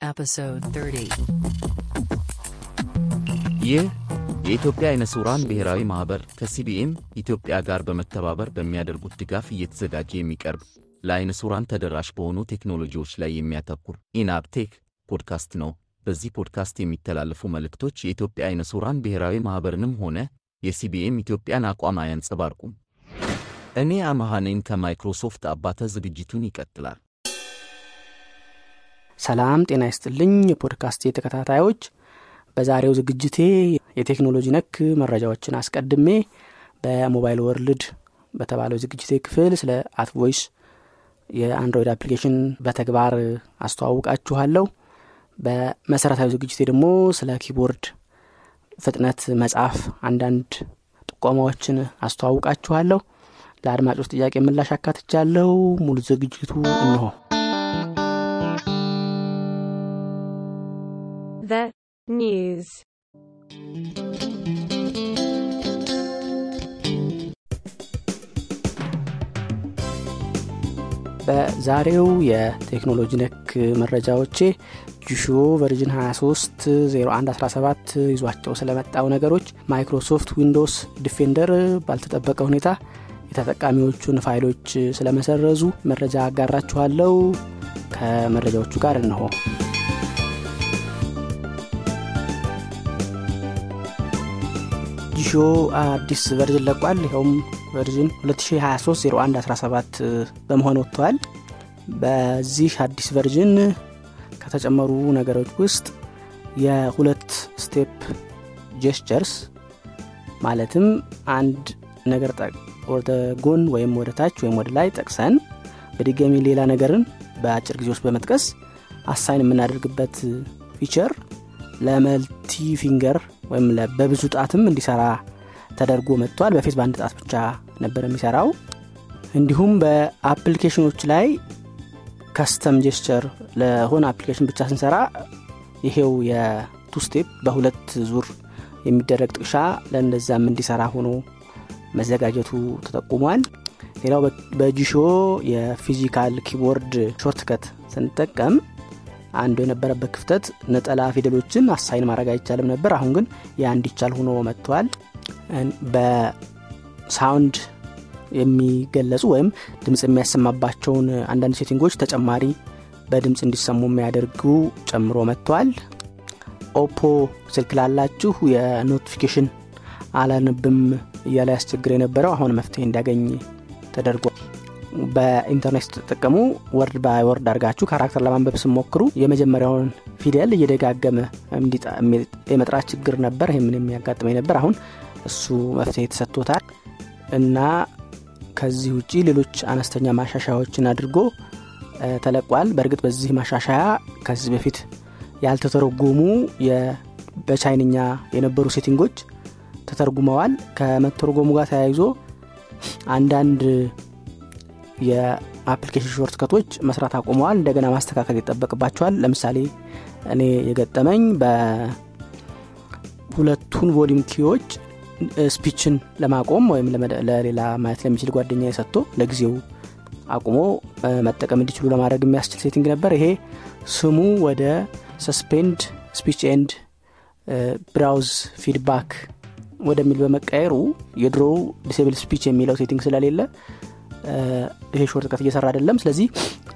Episode 30. ይህ የኢትዮጵያ አይነ ስውራን ብሔራዊ ማኅበር ከሲቢኤም ኢትዮጵያ ጋር በመተባበር በሚያደርጉት ድጋፍ እየተዘጋጀ የሚቀርብ ለአይነ ስውራን ተደራሽ በሆኑ ቴክኖሎጂዎች ላይ የሚያተኩር ኢናብ ቴክ ፖድካስት ነው። በዚህ ፖድካስት የሚተላለፉ መልእክቶች የኢትዮጵያ አይነ ስውራን ብሔራዊ ማኅበርንም ሆነ የሲቢኤም ኢትዮጵያን አቋም አያንጸባርቁም። እኔ አመሃ ነኝ ከማይክሮሶፍት አባተ። ዝግጅቱን ይቀጥላል። ሰላም ጤና ይስጥልኝ የፖድካስት ተከታታዮች በዛሬው ዝግጅቴ የቴክኖሎጂ ነክ መረጃዎችን አስቀድሜ በ Mobile World በተባለው ዝግጅቴ ክፍል ስለ @Voice የአንድሮይድ application በተግባር አስተዋውቃችኋለሁ። በመሰረታዊ ዝግጅቴ ደግሞ ስለ keyboard ፍጥነት መጻፍ አንዳንድ ጥቆማዎችን አስተዋውቃችኋለሁ። ለአድማጮች ጥያቄ ምላሽ አካትቻለሁ። ሙሉ ዝግጅቱ እንሆ The news. በዛሬው የቴክኖሎጂ ነክ መረጃዎቼ Jieshuo version 23 0117 ይዟቸው ስለመጣው ነገሮች Microsoft Windows Defender ባልተጠበቀ ሁኔታ የተጠቃሚዎቹን ፋይሎች ስለመሰረዙ መረጃ አጋራችኋለሁ ከመረጃዎቹ ጋር እንሆ Jieshuo አዲስ version ለቋል። ይኸውም version 2023 0117 በመሆን ወጥተዋል በዚህ አዲስ version ከተጨመሩ ነገሮች ውስጥ የሁለት step gestures ማለትም አንድ ነገር ወደ ጎን ወይም ወደ ታች ወይም ወደ ላይ ጠቅሰን በድጋሚ ሌላ ነገርን በአጭር ጊዜ ውስጥ በመጥቀስ assign የምናደርግበት feature ለ multi finger ወይም በብዙ ጣትም እንዲሰራ ተደርጎ መጥቷል። በፊት በአንድ ጣት ብቻ ነበር የሚሰራው። እንዲሁም በ application ኦች ላይ custom gesture ለሆነ application ብቻ ስንሰራ ይሄው የ two step በሁለት ዙር የሚደረግ ጥቅሻ ለእንደዛም እንዲሰራ ሆኖ መዘጋጀቱ ተጠቁሟል። ሌላው በ Jieshuo የ physical keyboard shortcut ስንጠቀም አንዱ የነበረበት ክፍተት ነጠላ ፊደሎችን assign ማድረግ አይቻልም ነበር። አሁን ግን ያ እንዲቻል ሆኖ መጥቷል። በ sound የሚገለጹ ወይም ድምፅ የሚያሰማባቸውን አንዳንድ setting ኦች ተጨማሪ በድምፅ እንዲሰሙ የሚያደርጉ ጨምሮ መጥቷል። Oppo ስልክ ላላችሁ የ notification አላንብም እያለ ያስቸግር የነበረው አሁን መፍትሄ እንዲያገኝ ተደርጓል በኢንተርኔት ስትጠቀሙ word by word አድርጋችሁ character ለማንበብ ስትሞክሩ የመጀመሪያውን ፊደል እየደጋገመ የመጥራት ችግር ነበር። ይህ እኔን የሚያጋጥመኝ ነበር። አሁን እሱ መፍትሄ ተሰጥቶታል። እና ከዚህ ውጪ ሌሎች አነስተኛ ማሻሻያዎችን አድርጎ ተለቋል። በእርግጥ በዚህ ማሻሻያ ከዚህ በፊት ያልተተረጎሙ በቻይንኛ የነበሩ setting ኦች ተተርጉመዋል። ከመተርጎሙ ጋር ተያይዞ አንዳንድ የ application shortcut ኦች መስራት አቁመዋል እንደገና ማስተካከል ይጠበቅባቸዋል። ለምሳሌ እኔ የገጠመኝ በሁለቱን volume key ዎች speech ን ለማቆም ወይም ለሌላ ማየት ለሚችል ጓደኛ ሰጥቶ ለጊዜው አቁሞ መጠቀም እንዲችሉ ለማድረግ የሚያስችል setting ነበር። ይሄ ስሙ ወደ suspend speech and browse feedback ወደሚል በመቀየሩ የድሮው disable speech የሚለው setting ስለሌለ ይሄ shortcut እየሰራ አይደለም። ስለዚህ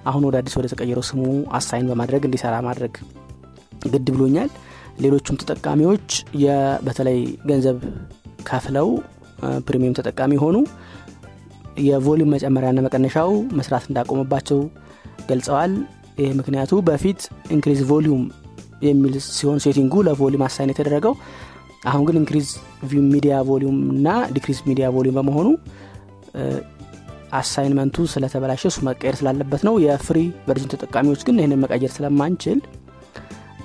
አሁን ወደ አዲስ ወደ ተቀየረው ስሙ assign በማድረግ እንዲሰራ ማድረግ ግድ ብሎኛል። ሌሎቹም ተጠቃሚዎች በተለይ ገንዘብ ከፍለው premium ተጠቃሚ የሆኑ። የ volume መጨመሪያና መቀነሻው መስራት እንዳቆመባቸው ገልጸዋል። ይህ ምክንያቱ በፊት increase volume የሚል ሲሆን setting ኡ ለ volume assign የተደረገው አሁን ግን increase media volume እና decrease media volume በመሆኑ assignment ኡ ስለተበላሸ እሱ መቀየር ስላለበት ነው። የ free version ተጠቃሚዎች ግን ይህንን መቀየር ስለማንችል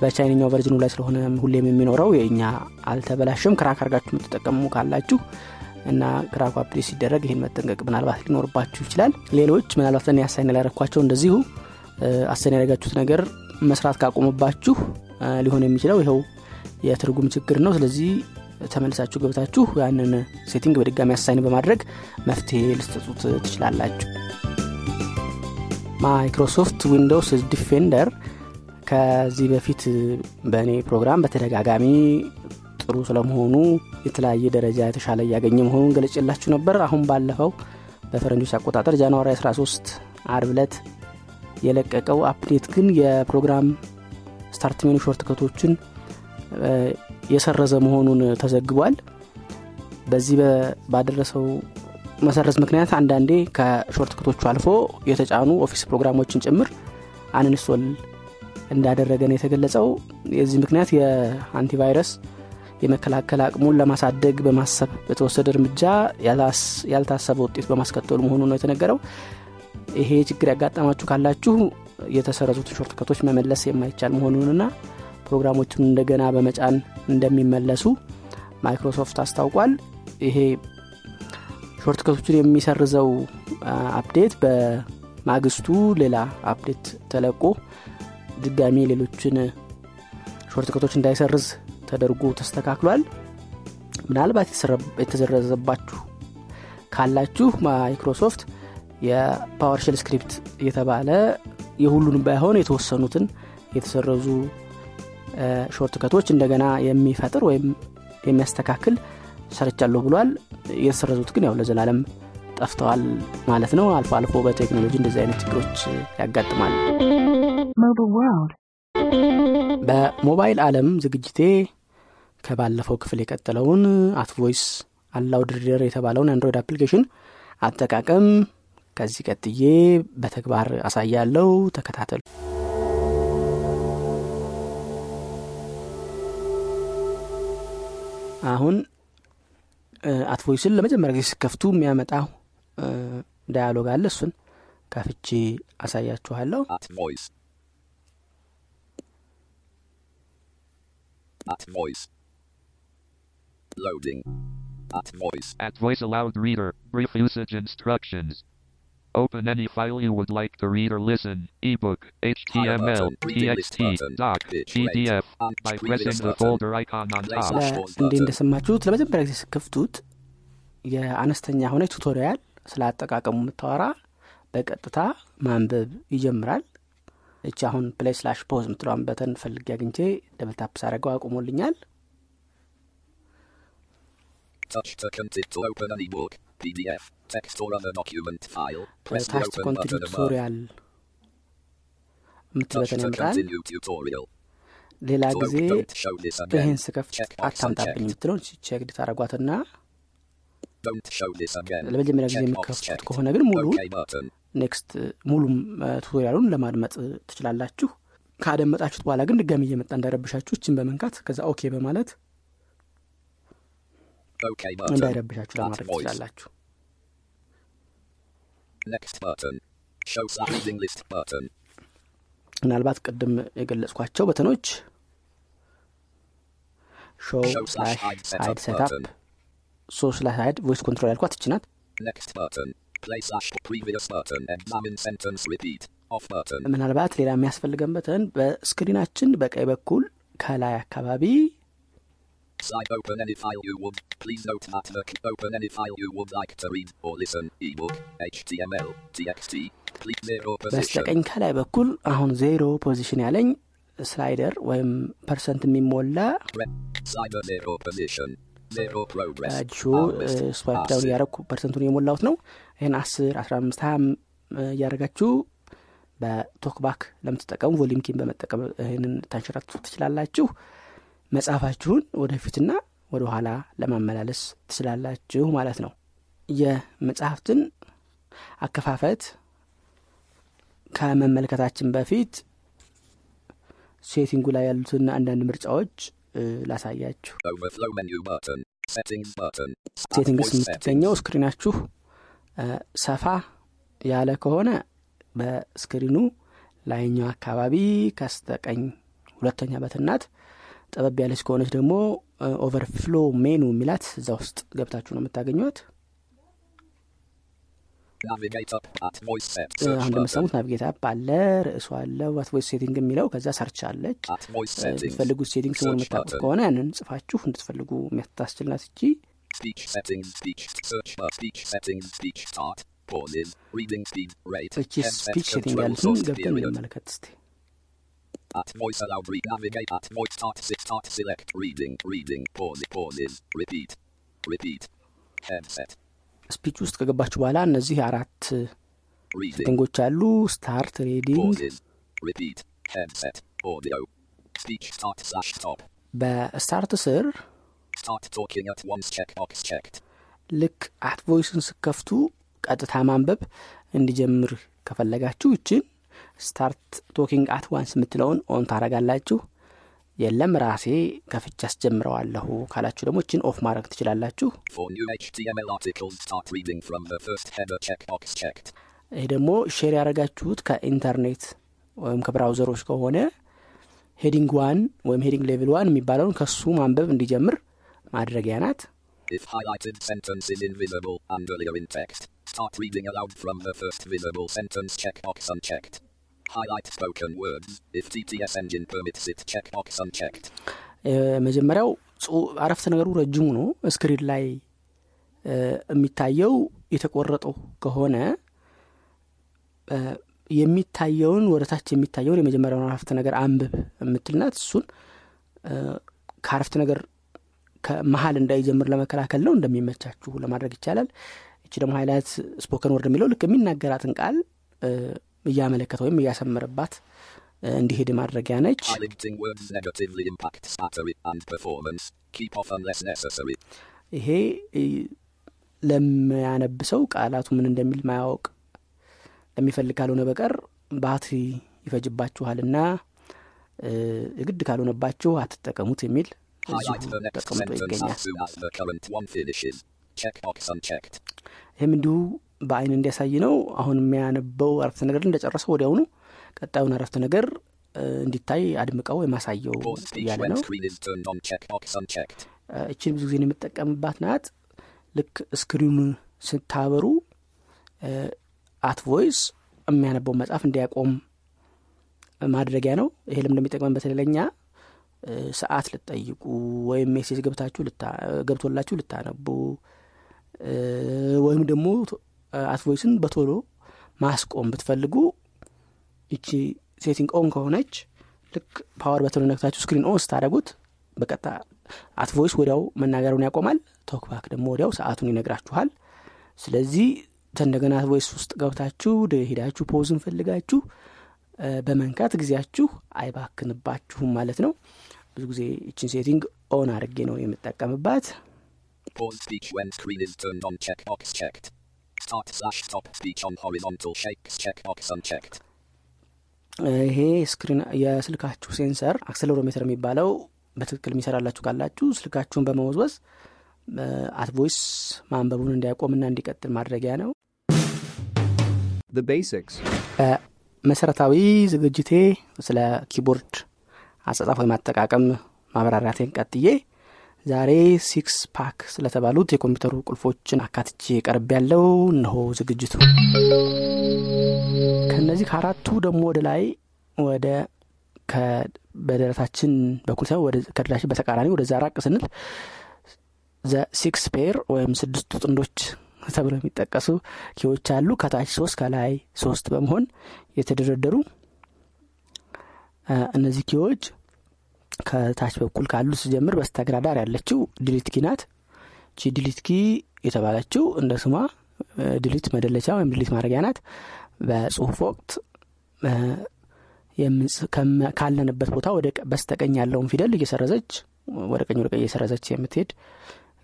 በቻይንኛው version ኡ ላይ ስለሆነ ሁሌም የሚኖረው የእኛ አልተበላሽም crack አርጋችሁ የምትጠቀሙ ካላችሁ እና crack ኡ update ሲደረግ ይህን መጠንቀቅ ምናልባት ሊኖርባችሁ ይችላል። ሌሎች ምናልባት ለእኔ assign ያላረኳቸው እንደዚሁ assign ያደረጋችሁት ነገር መስራት ካቆመባችሁ ሊሆን የሚችለው ይኸው የትርጉም ችግር ነው። ስለዚህ ተመልሳችሁ ገብታችሁ ያንን setting በድጋሚ assign በማድረግ መፍትሄ ልትሰጡት ትችላላችሁ። Microsoft Windows Defender ከዚህ በፊት በእኔ ፕሮግራም በተደጋጋሚ ጥሩ ስለመሆኑ የተለያየ ደረጃ የተሻለ እያገኘ መሆኑን ገልጬላችሁ ነበር። አሁን ባለፈው በፈረንጆች አቆጣጠር ጃንዋሪ 13 አርብ ዕለት የለቀቀው update ግን የፕሮግራም start menu shortcut ኦችን የሰረዘ መሆኑን ተዘግቧል። በዚህ ባደረሰው መሰረዝ ምክንያት አንዳንዴ ከ shortcut ኦቹ አልፎ የተጫኑ Office ፕሮግራሞችን ጭምር uninstall እንዳደረገ ነው የተገለጸው። የዚህ ምክንያት የ antivirus የመከላከል አቅሙን ለማሳደግ በማሰብ በተወሰደ እርምጃ ያልታሰበ ውጤት በማስከተሉ መሆኑ ነው የተነገረው። ይሄ ችግር ያጋጠማችሁ ካላችሁ የተሰረዙት shortcut ኦች መመለስ የማይቻል መሆኑንና ፕሮግራሞቹን እንደገና በመጫን እንደሚመለሱ ማይክሮሶፍት አስታውቋል። ይሄ shortcut ኦችን የሚሰርዘው update በማግስቱ ሌላ update ተለቆ ድጋሚ ሌሎችን shortcut ኦች እንዳይሰርዝ ተደርጎ ተስተካክሏል። ምናልባት የተሰረዘባችሁ ካላችሁ ማይክሮሶፍት የ PowerShell script የተባለ የሁሉንም ባይሆን የተወሰኑትን የተሰረዙ shortcut ኦች እንደገና የሚፈጥር ወይም የሚያስተካክል ሰርቻለሁ ብሏል። የተሰረዙት ግን ያው ለዘላለም ጠፍተዋል ማለት ነው። አልፎ አልፎ በቴክኖሎጂ እንደዚህ አይነት ችግሮች ያጋጥማል። በሞባይል አለም ዝግጅቴ ከባለፈው ክፍል የቀጠለውን @Voice Aloud Reader የተባለውን አንድሮይድ application አጠቃቀም ከዚህ ቀጥዬ በተግባር አሳያለው ተከታተሉ አሁን አትቮይስን ለመጀመሪያ ጊዜ ስከፍቱ የሚያመጣው ዳያሎግ አለ እሱን ከፍቼ አሳያችኋለሁ At voice. At voice. Loading. At voice. At voice aloud reader, brief usage instructions. Open any file you would like to read or listen, ebook, HTML, TXT, doc, PDF, by pressing the folder icon on top. እንዴ እንደሰማችሁት ለመጀመሪያ ጊዜ ስከፍቱት የአነስተኛ ሆነ ቱቶሪያል ስለ አጠቃቀሙ የምታወራ በቀጥታ ማንበብ ይጀምራል እቺ አሁን ፕሌይ ስላሽ ፖዝ የምትለዋን በተን ፈልግ አግኝቼ double tap ሳረገው አቁሞልኛል Touch to content to open an ebook, PDF, text or other document file. Press the open button above. ቱቶሪያል የምትል Touch button to ያመጣል tutorial. ሌላ ጊዜ. ይህን ስከፍት አታምጣብኝ. የምትለውን checked ታረጓትና. ለመጀመሪያ ጊዜ የሚከፍቱት. ከሆነ ግን ሙሉ. next ሙሉም tutorial ኡን ለማድመጥ ትችላላችሁ ካደመጣችሁት በኋላ ግን ድጋሚ እየመጣ እንዳይረብሻችሁ እችን በመንካት ከዛ OK በማለት. እንዳይረብሻችሁ ለማድረግ. ትችላላችሁ Next button. Show slash reading list button. ምናልባት ቅድም የገለጽኳቸው button ኦች ሾው Show ስላሽ slash hide setup ሃይድ ሴታፕ. show slash voice control ያልኳት እችናት Next button. Play slash previous button. Examine sentence repeat. Off button. ምናልባት ሌላ የሚያስፈልገን በተን በስክሪናችን በቀኝ በኩል ከላይ አካባቢ Slide open any file you would. Please note that the key open any file you would like to read or listen. Ebook, HTML, TXT. Please zero position. በስተቀኝ ከላይ በኩል አሁን ዜሮ ፖዚሽን ያለኝ ስላይደር ወይም ፐርሰንት የሚሞላ Harvest. swipe down. እያረግኩ percent ኡን የሞላሁት ነው ይህን አስር አስራ አምስት ሀያ እያደረጋችሁ በ TalkBack ለምትጠቀሙ volume key ን በመጠቀም ይህንን ታንሸራቱ ትችላላችሁ መጽሐፋችሁን ወደፊትና ወደ ኋላ ለማመላለስ ትችላላችሁ ማለት ነው የመጽሐፍትን አከፋፈት ከመመልከታችን በፊት setting ኡ ላይ ያሉትን አንዳንድ ምርጫዎች ላሳያችሁ settings የምትገኘው. screen ኣችሁ ሰፋ ያለ ከሆነ በ screen ኡ ላይኛው አካባቢ በስተቀኝ ሁለተኛ button ናት ጠበብ ያለች ከሆነች ደግሞ overflow menu የሚላት እዛ ውስጥ ገብታችሁ ነው Search አሁን button. እንደምትሰሙት navigate up አለ ርዕሱ አለ @Voice setting የሚለው ከዛ search አለች. የምትፈልጉት ሴቲንግ ስሙን የምታውቁት. ከሆነ ያንን ጽፋችሁ እንድትፈልጉ የሚያስታስችል ናት እቺ Speech settings. Speech search bar. Speech settings. Speech start. Pauses. Reading speed. Rate. እቺ 10 set ስፒች ሴቲንግ ያሉትን ገብተን. እንመለከት እስቲ At voice allowed read navigate at voice start sit start select reading reading pause pauses repeat repeat headset ስፒች ውስጥ ከገባችሁ በኋላ እነዚህ አራት reading ሴቲንጎች አሉ start reading በ start ስር start talking at once checkbox checked ልክ @Voice ን ስከፍቱ ቀጥታ ማንበብ እንዲጀምር ከፈለጋችሁ ይችን start talking at once የምትለውን on ታረጋላችሁ የለም ራሴ ከፍቻ አስጀምረዋለሁ ካላችሁ ደግሞ ይችን off ማድረግ ትችላላችሁ ይሄ ደግሞ ሼር ያደረጋችሁት ከኢንተርኔት ወይም ከብራውዘሮች ከሆነ ሄዲንግ ዋን ወይም ሄዲንግ ሌቭል ዋን የሚባለውን ከሱ ማንበብ እንዲጀምር ማድረጊያ ናት If highlighted sentence is invisible and earlier in text, start reading aloud from the first visible sentence checkbox unchecked. Highlight spoken words. If TTS engine permits it, checkbox unchecked. መጀመሪያው ጽሁ- አረፍተ ነገሩ ረጅሙ ነው ስክሪን ላይ የሚታየው የተቆረጠው ከሆነ የሚታየውን ወደ ታች የሚታየውን የመጀመሪያውን አረፍተ ነገር አንብብ የምትልናት እሱን ከአረፍተ ነገር ከመሀል እንዳይጀምር ለመከላከል ነው እንደሚመቻችሁ ለማድረግ ይቻላል እቺ ደግሞ ሀይላት ስፖከን ወርድ የሚለው ልክ የሚናገራትን ቃል እያመለከተ ወይም እያሰመረባት እንዲሄድ ማድረጊያ ነች. ይሄ ለሚያነብ ሰው ቃላቱ ምን እንደሚል ማያወቅ ለሚፈልግ ካልሆነ በቀር ባትሪ ይፈጅባችኋልና እ፣ ግድ ካልሆነባችሁ አትጠቀሙት የሚል ተቀምጦ ይገኛል. ይህም እንዲሁ በአይን እንዲያሳይ ነው። አሁን የሚያነበው አረፍተ ነገር እንደጨረሰው ወዲያውኑ ቀጣዩን አረፍተ ነገር እንዲታይ አድምቀው የማሳየው እያለ ነው። እችን ብዙ ጊዜ የምጠቀምባት ናት። ልክ screen ኡን ስታበሩ @Voice የሚያነበውን መጽሐፍ እንዲያቆም ማድረጊያ ነው። ይሄ ልም እንደሚጠቅመን በተለይ ለኛ እ፣ ሰዓት ልትጠይቁ ወይም message ገብታችሁ ገብቶላችሁ ልታነቡ ወይም ደግሞ @Voice ን በቶሎ ማስቆም ብትፈልጉ ይቺ setting on ከሆነች ልክ power button ኡን ነክታችሁ screen on ስታደረጉት በቀጥታ @Voice ወዲያው መናገሩን ያቆማል። TalkBack ደግሞ ወዲያው ሰዓቱን ይነግራችኋል። ስለዚህ እንደገና @Voice ውስጥ ገብታችሁ ሄዳችሁ pause ን ፈልጋችሁ በመንካት ጊዜያችሁ አይባክንባችሁም ማለት ነው። ብዙ ጊዜ ይችን setting on አድርጌ ነው የምጠቀምባት። Pause speech when screen is turned on. Start slash stop speech on horizontal shakes. Checkbox unchecked. ይሄ screen የስልካችሁ sensor accelerometer የሚባለው በትክክል የሚሰራላችሁ ካላችሁ ስልካችሁን በመወዝወዝ @Voice ማንበቡን እንዲያቆምና እንዲቀጥል ማድረጊያ ነው The basics. መሰረታዊ ዝግጅቴ ስለ keyboard አጻጻፍ ወይም አጠቃቀም ማብራሪያቴን ቀጥዬ ዛሬ six pack ስለተባሉት የኮምፒውተሩ ቁልፎችን አካትቼ ቀርብ ያለው እነሆ ዝግጅቱ። ከነዚህ ከአራቱ ደግሞ ወደ ላይ ወደ በደረታችን በኩል ሳይሆን ከደረታችን በተቃራኒ ወደዛ ራቅ ስንል the six pair ወይም ስድስቱ ጥንዶች ተብለው የሚጠቀሱ key ዎች አሉ። ከታች ሶስት ከላይ ሶስት በመሆን የተደረደሩ እነዚህ key ዎች ከታች በኩል ካሉ ስጀምር በስተግራ ዳር ያለችው delete key ናት። ይቺ key የተባለችው እንደ ስሟ እ፣ delete መደለቻ ወይም delete ማድረጊያ ናት። በጽሁፍ ወቅት ካለንበት ቦታ ወደ በስተቀኝ ያለውን ፊደል እየሰረዘች ወደ ቀኝ ወደ ቀኝ እየሰረዘች የምትሄድ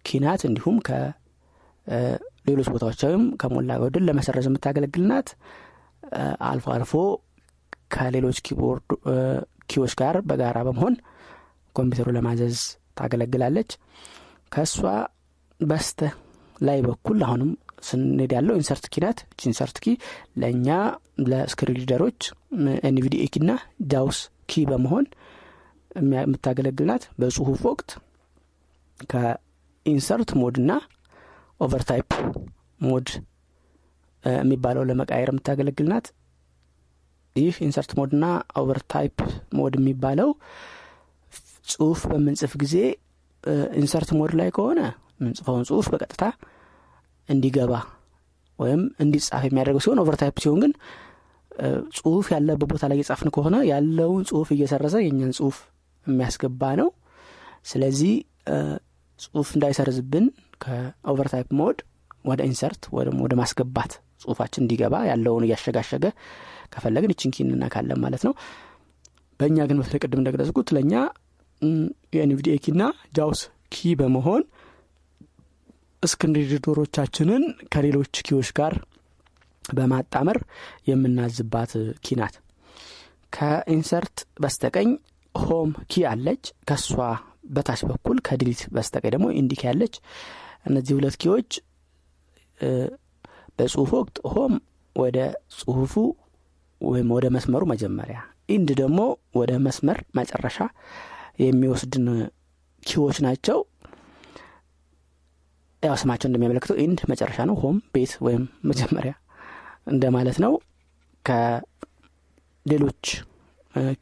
key ናት እንዲሁም ከ እ፣ ሌሎች ቦታዎች ወይም ከሞላ ጎደል ለመሰረዝ የምታገለግል ናት። አልፎ አልፎ ከሌሎች keyboard key ዎች ጋር በጋራ በመሆን ኮምፒውተሩ ለማዘዝ ታገለግላለች። ከእሷ በስተ ላይ በኩል አሁንም ስንሄድ ያለው insert key ናት። insert key ለእኛ ለ screen reader ኦች NVDA key ና JAWS key በመሆን የምታገለግል በጽሁፍ ወቅት ከ insert mode ና overtype mode የሚባለው ለመቀያየር የምታገለግል ናት። ይህ insert mode ና overtype mode የሚባለው ጽሁፍ በምንጽፍ ጊዜ insert mode ላይ ከሆነ የምንጽፈውን ጽሁፍ በቀጥታ እንዲገባ ወይም እንዲጻፍ የሚያደርገው ሲሆን overtype ሲሆን ግን ጽሁፍ ያለበት ቦታ ላይ እየጻፍን ከሆነ ያለውን ጽሁፍ እየሰረዘ የእኛን ጽሁፍ የሚያስገባ ነው። ስለዚህ ጽሁፍ እንዳይሰርዝብን ከ overtype mode ወደ insert ወደ ማስገባት ጽሁፋችን እንዲገባ ያለውን እያሸጋሸገ ከፈለግን እችን key እንነካለን ማለት ነው። በእኛ ግን በተለይ ቅድም እንደገለጽኩት ለእኛ የ NVDA key ና JAWS key በመሆን screen reader ኦቻችንን ከሌሎች key ዎች ጋር በማጣመር የምናዝባት key ናት። ከ insert በስተቀኝ home key አለች። ከእሷ በታች በኩል ከ delete በስተቀኝ ደግሞ end key ያለች እነዚህ ሁለት key ዎች በጽሁፍ ወቅት home ወደ ጽሁፉ ወይም ወደ መስመሩ መጀመሪያ end ደግሞ ወደ መስመር መጨረሻ የሚወስዱን key ዎች ናቸው። ያው ስማቸው እንደሚያመለክተው end መጨረሻ ነው home ቤት ወይም መጀመሪያ እንደማለት ነው። ከሌሎች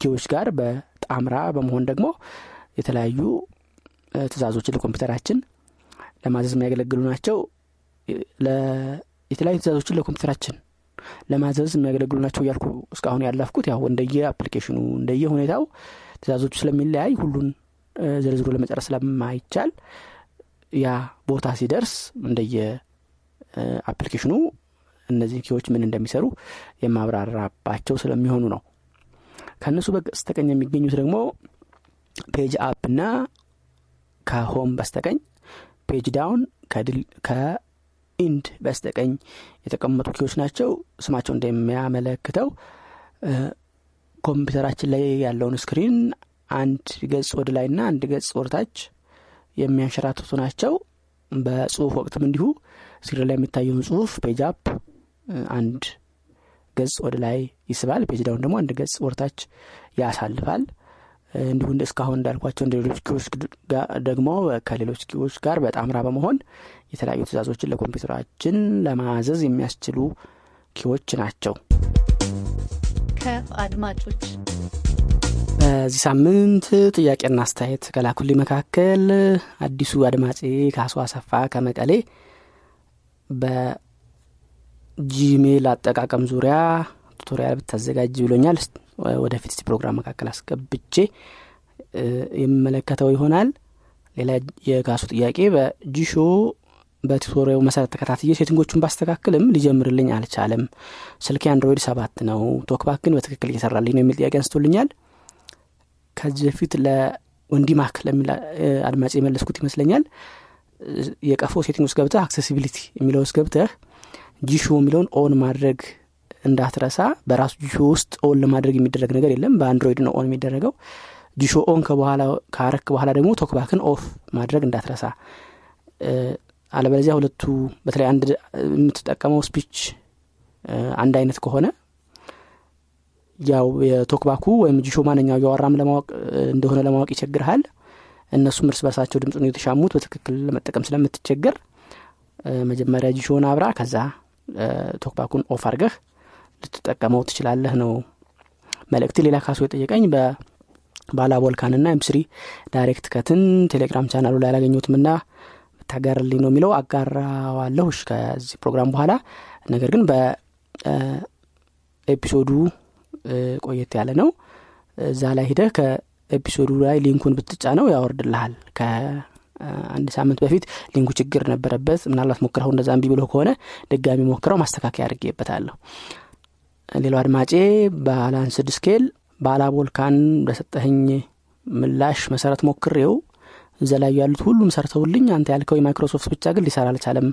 key ዎች ጋር በጣምራ በመሆን ደግሞ የተለያዩ ትእዛዞችን ለኮምፒውተራችን ለማዘዝ የሚያገለግሉ ናቸው። የተለያዩ ትእዛዞችን ለኮምፒውተራችን ለማዘዝ የሚያገለግሉ ናቸው እያልኩ እስካሁን ያለፍኩት። ያው እንደየ application ኑ እንደየ ሁኔታው ትእዛዞቹ ስለሚለያይ ሁሉን ዝርዝሩ ለመጨረስ ስለማይቻል ያ ቦታ ሲደርስ እንደየ application ኑ እነዚህ key ዎች ምን እንደሚሰሩ የማብራራባቸው ስለሚሆኑ ነው። ከእነሱ በስተቀኝ የሚገኙት ደግሞ page up እና ከ home በስተቀኝ page down ከ end በስተቀኝ የተቀመጡ key ዎች ናቸው። ስማቸው እንደሚያመለክተው ኮምፒውተራችን ላይ ያለውን screen አንድ ገጽ ወደ ላይ ና አንድ ገጽ ወደታች የሚያንሸራትቱ ናቸው። በጽሁፍ ወቅትም እንዲሁ screen ላይ የሚታየውን ጽሁፍ page up አንድ ገጽ ወደ ላይ ይስባል። page down ደግሞ አንድ ገጽ ወደታች ያሳልፋል እንዲሁ እስካሁን እንዳልኳቸው እንደ ሌሎች key ዎች ደግሞ ከሌሎች key ዎች ጋር በጣምራ በመሆን የተለያዩ ትእዛዞችን ለኮምፒውተራችን ለማዘዝ የሚያስችሉ key ዎች ናቸው። ከአድማጮች በዚህ ሳምንት ጥያቄና አስተያየት ከላኩልኝ መካከል አዲሱ አድማጬ ካሱ አሰፋ ከመቀሌ በ Gmail አጠቃቀም ዙሪያ tutorial ብታዘጋጅ ብሎኛል ወደፊት ፕሮግራም መካከል አስገብቼ የሚመለከተው ይሆናል። ሌላ የካሱ ጥያቄ በ Jieshuo በ tutorial ው መሰረት ተከታትዬ setting ኦቹን ባስተካክልም ሊጀምርልኝ አልቻለም። ስልክ Android ሰባት ነው። TalkBack ግን በትክክል እየሰራልኝ ነው የሚል ጥያቄ አንስቶልኛል። ከዚህ በፊት ለወንዲማክ ለሚል አድማጭ የመለስኩት ይመስለኛል። የቀፎ setting ውስጥ ገብተህ accessibility የሚለው ውስጥ ገብተህ Jieshuo የሚለውን on ማድረግ እንዳትረሳ። በራሱ Jieshuo ውስጥ on ለማድረግ የሚደረግ ነገር የለም። በ Android ነው on የሚደረገው። Jieshuo on ከበኋላ ካረክ በኋላ ደግሞ TalkBack ን off ማድረግ እንዳትረሳ። አለበለዚያ ሁለቱ በተለይ አንድ የምትጠቀመው speech አንድ አይነት ከሆነ ያው የ TalkBack ኡ ወይም Jieshuo ማንኛው እያወራም ለማወቅ እንደሆነ ለማወቅ ይቸግርሃል። እነሱም እርስ በርሳቸው ድምፁን የተሻሙት በትክክል ለመጠቀም ስለምትቸገር። መጀመሪያ Jieshuo ን አብራ ከዛ TalkBack ኡን off አርገህ ልትጠቀመው ትችላለህ ነው መልእክት ሌላ ካሱ የጠየቀኝ በ Balabolka ን ና mp3 DirectCut ን Telegram channel ኡ ላይ አላገኘትም ና ብታጋርልኝ ነው የሚለው። አጋራዋለሁ ከዚህ ፕሮግራም በኋላ። ነገር ግን በ episode ኡ ቆየት ያለ ነው። እዛ ላይ ሂደህ ከ episode ኡ ላይ link ኡን ብትጫነው ያወርድልሃል ከአንድ ሳምንት በፊት link ኡ ችግር ነበረበት። ምናልባት ሞክረው እንደዛ እምቢ ብሎ ከሆነ ድጋሚ ሞክረው ማስተካከያ አድርጌበታለሁ ሌላው አድማጬ Balanced Scale Balabolka ን በሰጠኸኝ ምላሽ መሰረት ሞክሬው እዛ ላይ ያሉት ሁሉም ሰርተውልኝ አንተ ያልከው የማይክሮሶፍት ብቻ ግን ሊሰራ አልቻለም።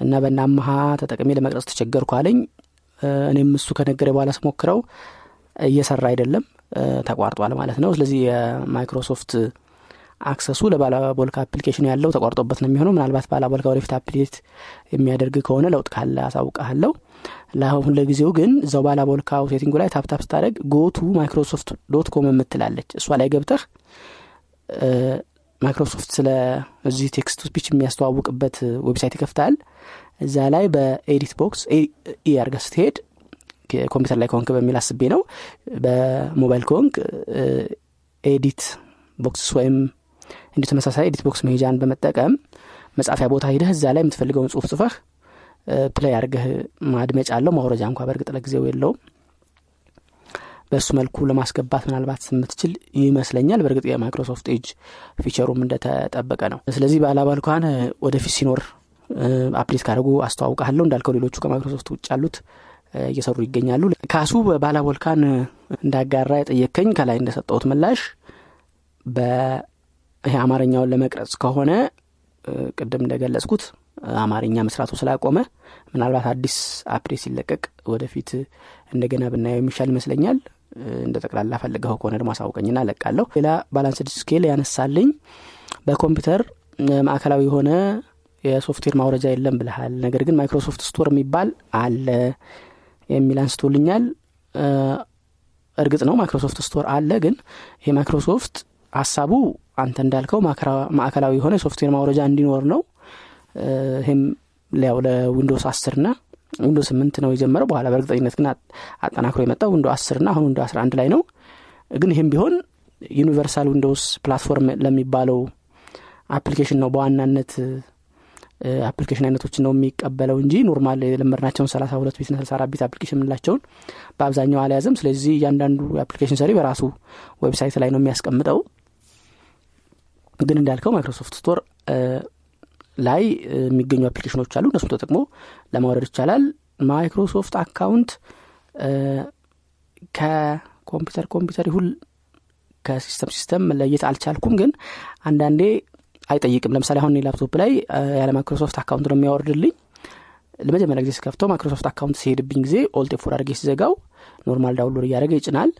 እና በነ አመሀ ተጠቅሜ ለመቅረጽ ተቸገርኩ አለኝ። እኔም እሱ ከነገረ በኋላ ስሞክረው እየሰራ አይደለም ተቋርጧል ማለት ነው። ስለዚህ የ Microsoft access ኡ ለ Balabolka application ያለው ተቋርጦበት ነው የሚሆነው። ምናልባት Balabolka ወደፊት update የሚያደርግ ከሆነ ለውጥ ካለ አሳውቃለሁ ለአሁን ለጊዜው ግን እዛው Balabolka ው setting ኡ ላይ tab tab ስታደረግ go to Microsoft dot com የምትላለች። እሷ ላይ ገብተህ ማይክሮሶፍት ስለ እዚህ text speech የሚያስተዋውቅበት website ይከፍታል። እዛ ላይ በ edit box E ስትሄድ ኮምፒውተር ላይ ከሆንክ በሚል አስቤ ነው። በሞባይል ከሆንክ edit box ወይም እንዲሁ ተመሳሳይ edit box መሄጃን በመጠቀም መጻፊያ ቦታ ሂደህ እዛ ላይ የምትፈልገውን ጽሁፍ ጽፈህ play አድርገህ ማድመጫ አለው። ማውረጃ እንኳ በእርግጥ ለጊዜው የለውም። በእሱ መልኩ ለማስገባት ምናልባት የምትችል ይመስለኛል። በእርግጥ የ Microsoft Edge feature ኡም እንደተጠበቀ ነው። ስለዚህ Balabolka ን ወደፊት ሲኖር update ካደረጉ አስተዋውቃለሁ። እንዳልከው ሌሎቹ ከማይክሮሶፍት ውጭ ያሉት እየሰሩ ይገኛሉ። ካሱ Balabolka ን እንዳጋራ የጠየከኝ ከላይ እንደሰጠሁት ምላሽ ይሄ አማርኛውን ለመቅረጽ ከሆነ ቅድም እንደገለጽኩት አማርኛ መስራቱ ስላቆመ ምናልባት አዲስ update ሲለቀቅ ወደፊት እንደገና ብናየው የሚሻል ይመስለኛል። እንደ ጠቅላላ ፈልገው ከሆነ ደግሞ አሳውቀኝና ለቃለሁ ሌላ Balanced Scale ያነሳልኝ በኮምፒውተር ማዕከላዊ የሆነ የሶፍትዌር ማውረጃ የለም ብልሃል ነገር ግን Microsoft Store የሚባል አለ የሚል አንስቶልኛል። እርግጥ ነው Microsoft Store አለ ግን ይሄ ማይክሮሶፍት ሀሳቡ አንተ እንዳልከው ማዕከላዊ የሆነ የሶፍትዌር ማውረጃ እንዲኖር ነው። ይህም ያው ለ Windows አስር ና Windows ስምንት ነው የጀመረው። በኋላ በእርግጠኝነት ግን አጠናክሮ የመጣው Windows አስር ና አሁን Windows አስራ አንድ ላይ ነው። ግን ይህም ቢሆን Universal Windows Platform ለሚባለው application ነው በዋናነት application አይነቶችን ነው የሚቀበለው እንጂ normal የለመድናቸውን ሰላሳ ሁለት bit ስልሳ አራት bit application የምንላቸውን በአብዛኛው አልያዘም ስለዚህ እያንዳንዱ የ application ሰሪ በራሱ website ላይ ነው የሚያስቀምጠው ግን እንዳልከው Microsoft Store ላይ የሚገኙ application ኦች አሉ። እነሱም ተጠቅሞ ለማውረድ ይቻላል። Microsoft account ከኮምፒውተር ኮምፒውተር ይሁን ከ system system መለየት አልቻልኩም። ግን አንዳንዴ አይጠይቅም። ለምሳሌ አሁን ላፕቶፕ ላይ ያለ Microsoft account ነው የሚያወርድልኝ። ለመጀመሪያ ጊዜ ስከፍተው Microsoft account ሲሄድብኝ ጊዜ Alt four አድርጌ ሲዘጋው normal download እያደረገ ይጭናል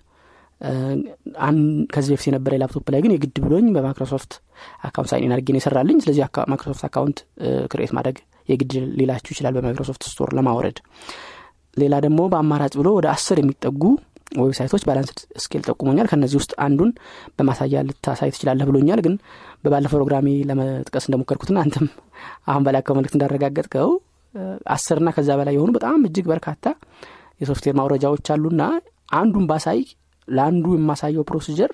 ከዚህ በፊት የነበረ ላፕቶፕ ላይ ግን የግድ ብሎኝ በ Microsoft account sign አድርጌ ነው የሰራልኝ። ስለዚህ Microsoft account create ማድረግ የግድ ሊላችሁ ይችላል በ Microsoft Store ለማውረድ። ሌላ ደግሞ በአማራጭ ብሎ ወደ አስር የሚጠጉ website ኦች Balanced Scale ጠቁሞኛል። ከነዚህ ውስጥ አንዱን በማሳያ ልታሳይ ትችላለህ ብሎኛል። ግን በባለፈው ፕሮግራሜ ለመጥቀስ እንደሞከርኩትና አንተም አሁን በላከው መልእክት እንዳረጋገጥከው አስርና ከዛ በላይ የሆኑ በጣም እጅግ በርካታ የሶፍትዌር ማውረጃዎች አሉና አንዱን ባሳይ ለአንዱ የማሳየው procedure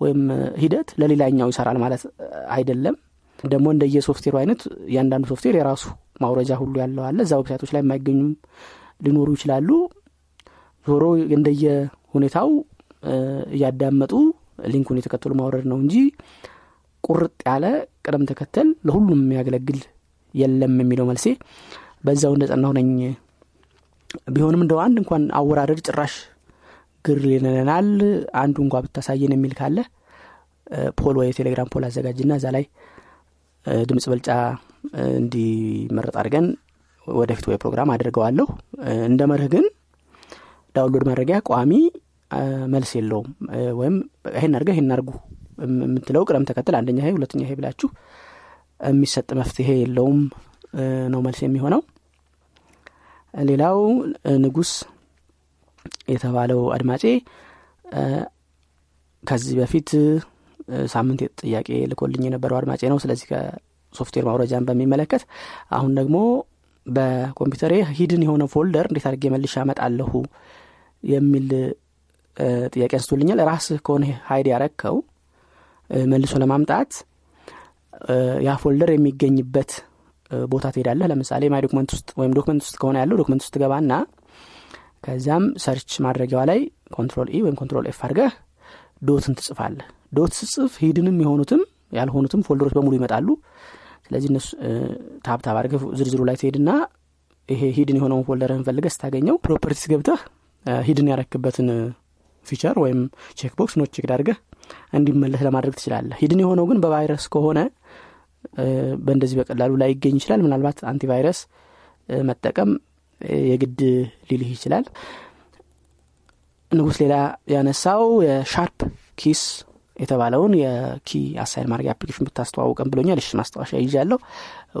ወይም ሂደት ለሌላኛው ይሰራል ማለት አይደለም። ደግሞ እንደየ ሶፍትዌሩ አይነት እያንዳንዱ ሶፍትዌር የራሱ ማውረጃ ሁሉ ያለው አለ። እዛ website ኦች ላይ የማይገኙም ሊኖሩ ይችላሉ። ዞሮ እንደየ ሁኔታው እያዳመጡ link ኡን እየተከተሉ ማውረድ ነው እንጂ ቁርጥ ያለ ቅደም ተከተል ለሁሉም የሚያገለግል የለም የሚለው መልሴ በዛው እንደ ጸናሁ ነኝ። ቢሆንም እንደው አንድ እንኳን አወራረድ ጭራሽ ግር ይለናል። አንዱ እንኳ ብታሳየን የሚል ካለ poll ወይ ቴሌግራም poll አዘጋጅና እዛ ላይ ድምፅ ብልጫ እንዲመረጥ አድርገን ወደፊት ወይ ፕሮግራም አድርገዋለሁ። እንደ መርህ ግን download ማድረጊያ ቋሚ መልስ የለውም። ወይም ይሄን አድርገ ይሄን አድርጉ የምትለው ቅደም ተከተል አንደኛ ይሄ ሁለተኛ ይሄ ብላችሁ የሚሰጥ መፍትሄ የለውም ነው መልስ የሚሆነው። ሌላው ንጉስ የተባለው አድማጬ ከዚህ በፊት ሳምንት ጥያቄ ልኮልኝ የነበረው አድማጬ ነው። ስለዚህ ከሶፍትዌር ማውረጃን በሚመለከት አሁን ደግሞ በኮምፒውተሬ hidden የሆነ folder እንዴት አድርጌ መልሻ አመጣለሁ የሚል ጥያቄ አንስቶልኛል። ራስህ ከሆነ hide ያረከው መልሶ ለማምጣት ያ folder የሚገኝበት ቦታ ትሄዳለህ። ለምሳሌ My Document ውስጥ ወይም document ውስጥ ከሆነ ያለው document ውስጥ ገባና ከዚያም search ማድረጊያዋ ላይ Control E ወይም Control F አድርገህ dot ን ትጽፋለህ። dot ስጽፍ hidden ም የሆኑትም ያልሆኑትም folder ኦች በሙሉ ይመጣሉ። ስለዚህ እነሱ tab tab አድርገህ ዝርዝሩ ላይ ትሄድና ይሄ hidden የሆነውን folder ህን ፈልገህ ስታገኘው properties ገብተህ hidden ያረክበትን feature ወይም check box not check አድርገህ እንዲመለስ ለማድረግ ትችላለህ። hidden የሆነው ግን በቫይረስ ከሆነ በእንደዚህ በቀላሉ ላይ ይገኝ ይችላል። ምናልባት antivirus መጠቀም የግድ ሊልህ ይችላል። ንጉስ ሌላ ያነሳው የ SharpKeys የተባለውን የ key assign ማድረግ application ብታስተዋውቀን ብሎኛል። እሺ ማስታወሻ ይዣለሁ።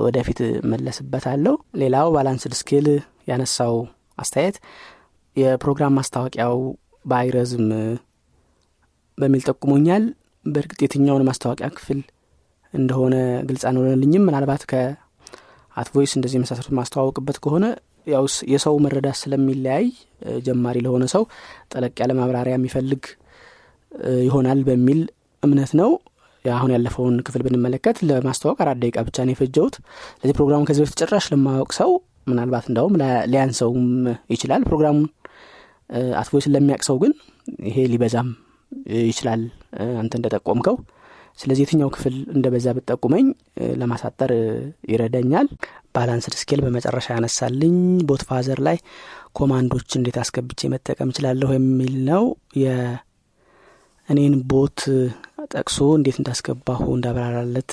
ወደፊት እመለስበታለሁ ሌላው Balanced Scale ያነሳው አስተያየት የፕሮግራም ማስታወቂያው ባይረዝም በሚል ጠቁሞኛል። በእርግጥ የትኛውን ማስታወቂያ ክፍል እንደሆነ ግልጽ አንሆነልኝም ምናልባት ከአትቮይስ እንደዚህ የመሳሰሉት ማስተዋወቅበት ከሆነ ያው የሰው መረዳት ስለሚለያይ ጀማሪ ለሆነ ሰው ጠለቅ ያለ ማብራሪያ የሚፈልግ ይሆናል በሚል እምነት ነው። አሁን ያለፈውን ክፍል ብንመለከት ለማስተዋወቅ አራት ደቂቃ ብቻ ነው የፈጀውት ስለዚህ ፕሮግራሙን ከዚህ በፊት ጭራሽ ለማያውቅ ሰው ምናልባት እንዳውም ሊያንሰውም ይችላል ፕሮግራሙን። አትቮይስን ለሚያውቅ ሰው ግን ይሄ ሊበዛም ይችላል። አንተ እንደጠቆምከው ስለዚህ የትኛው ክፍል እንደበዛ ብትጠቁመኝ ለማሳጠር ይረዳኛል። Balanced Scale በመጨረሻ ያነሳልኝ BotFather ላይ command ኦች እንዴት አስገብቼ መጠቀም እችላለሁ የሚል ነው። የእኔን bot ጠቅሶ እንዴት እንዳስገባሁ እንዳብራራለት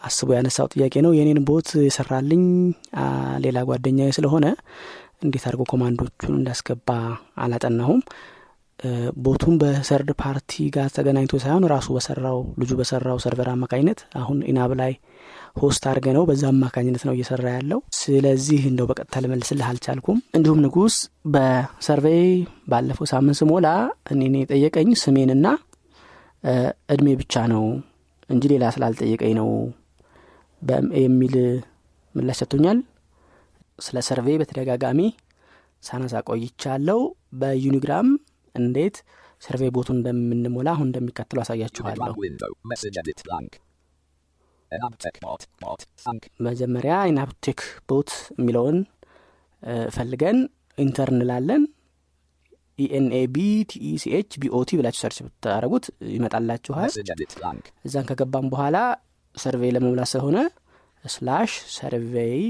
አስቦ ያነሳው ጥያቄ ነው። የእኔን bot የሰራልኝ ሌላ ጓደኛ ስለሆነ እንዴት አድርጎ command ኦቹን እንዳስገባ አላጠናሁም ቦቱን በ third party ጋር ተገናኝቶ ሳይሆን ራሱ በሰራው ልጁ በሰራው server አማካኝነት አሁን ኢናብ ላይ host አድርገ ነው በዛ አማካኝነት ነው እየሰራ ያለው። ስለዚህ እንደው በቀጥታ ልመልስልህ አልቻልኩም። እንዲሁም ንጉስ በ survey ባለፈው ሳምንት ስሞላ እኔ የጠየቀኝ ስሜንና እድሜ ብቻ ነው እንጂ ሌላ ስላልጠየቀኝ ነው የሚል ምላሽ ሰጥቶኛል። ስለ survey በተደጋጋሚ ሳነሳ ቆይቻለው በዩኒግራም እንዴት survey ቦቱን እንደምንሞላ አሁን እንደሚከተለው አሳያችኋለሁ። መጀመሪያ ኢናብ ቴክ bot የሚለውን ፈልገን enter እንላለን። ENAB TECH BOT ብላችሁ search ብታደረጉት ይመጣላችኋል። እዛን ከገባም በኋላ survey ለመሙላት ስለሆነ slash survey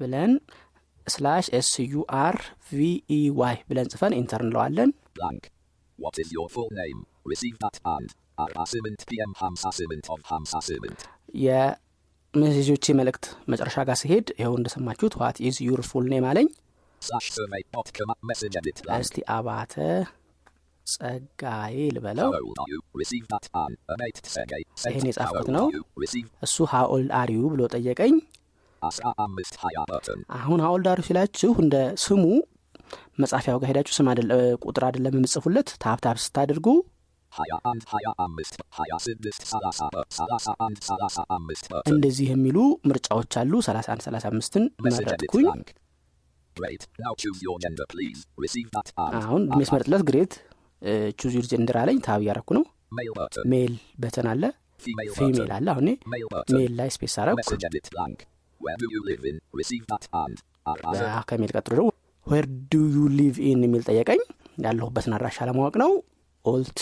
ብለን slash SUR VEY ብለን ጽፈን enter እንለዋለን What is your full name? Received at 9 48 PM 58 of 58 የሜሴጆቼ መልእክት መጨረሻ ጋር ሲሄድ ይኸው እንደሰማችሁት What is your full name አለኝ. እስቲ አባተ ጸጋዬ ልበለው How የጻፍኩት ነው እሱ ሀኦልድ አሪዩ ብሎ ጠየቀኝ አሁን አሪዩ ሲላችሁ እንደ ስሙ መጻፊያው ጋር ሄዳችሁ ስም ቁጥር አደለም የምጽፉለት ታብታብ ስታደርጉ ሀያ አንድ ሀያ አምስት ሀያ ስድስት ሰላሳ ሰላሳ አንድ ሰላሳ አምስት በተን እንደዚህ የሚሉ ምርጫዎች አሉ። 31 35ን message edit መረጥኩኝ አሁን የሚያስመርጥለት Great choose your gender አለኝ። tab እያረኩ ነው. male button አለ። female. አለ አሁን. male ላይ space አረኩ ያ ከ male ቀጥሎ ደግሞ where do you live in የሚል ጠየቀኝ ያለሁበትን አድራሻ ለማወቅ ነው Alt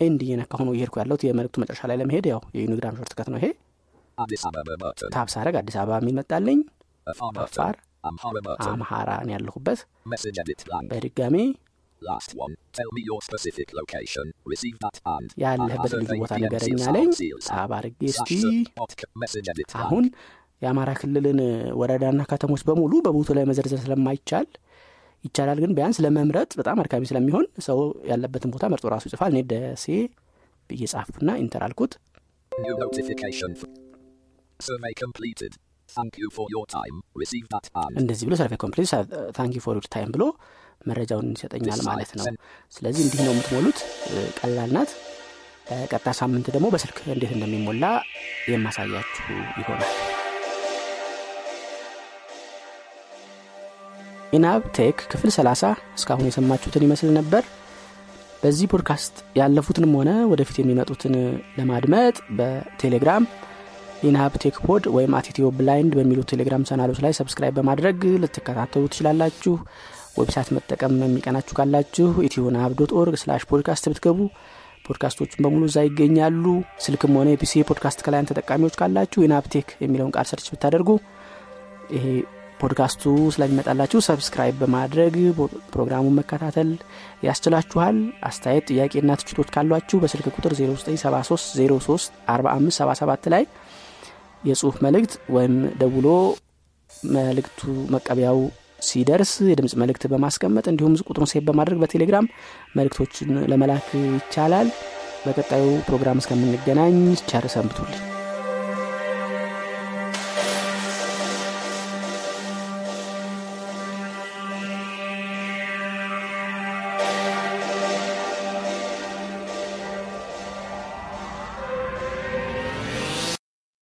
End እየነካ ሆኖ እየሄድኩ ያለሁት የመልእክቱ መጨረሻ ላይ ለመሄድ ያው የዩኒግራም shortcut ነው ይሄ. tab ሳረግ አዲስ አበባ የሚል መጣልኝ. አፋር. አምሃራ ነው ያለሁበት. በድጋሜ Last one. Tell me your specific location. Receive that and ያለህበት ልዩ ቦታ ንገረኝ አለኝ ታብ አርጌ እስቲ አሁን. የአማራ ክልልን ወረዳና ከተሞች በሙሉ በቦቱ ላይ መዘርዘር ስለማይቻል ይቻላል። ግን ቢያንስ ለመምረጥ በጣም አድካሚ ስለሚሆን ሰው ያለበትን ቦታ መርጦ ራሱ ይጽፋል። እኔ ደሴ ብዬ ጻፍኩና ኢንተር አልኩት። እንደዚህ ብሎ survey complete thank you for your time ብሎ መረጃውን ይሰጠኛል ማለት ነው። ስለዚህ እንዲህ ነው የምትሞሉት። እ፣ ቀላል ናት። ቀጣይ ሳምንት ደግሞ በስልክ እንዴት እንደሚሞላ የማሳያችሁ ይሆናል ኢናብ ቴክ ክፍል 30 እስካሁን የሰማችሁትን ይመስል ነበር። በዚህ ፖድካስት ያለፉትንም ሆነ ወደፊት የሚመጡትን ለማድመጥ በቴሌግራም ኢናብ ቴክ ፖድ ወይም ኢትዮ ብላይንድ በሚሉ ቴሌግራም ቻናሎች ላይ subscribe በማድረግ ልትከታተሉ ትችላላችሁ። website መጠቀም የሚቀናችሁ ካላችሁ ኢትዮናብ dot org slash podcast ብትገቡ። ፖድካስቶቹን በሙሉ እዛ ይገኛሉ። ስልክም ሆነ የ PC podcast client ተጠቃሚዎች ካላችሁ ኢናብ ቴክ የሚለውን ቃል search ብታደርጉ ይሄ ፖድካስቱ ስለሚመጣላችሁ subscribe በማድረግ ፕሮግራሙን መከታተል ያስችላችኋል። አስተያየት ጥያቄና ትችቶች ካሏችሁ በስልክ ቁጥር 0973 4577 ላይ የጽሁፍ መልእክት ወይም ደውሎ መልእክቱ መቀበያው ሲደርስ የድምፅ መልእክት በማስቀመጥ እንዲሁም ቁጥሩን save በማድረግ በቴሌግራም መልእክቶችን ለመላክ ይቻላል። በቀጣዩ ፕሮግራም እስከምንገናኝ ቸር ሰንብቱልኝ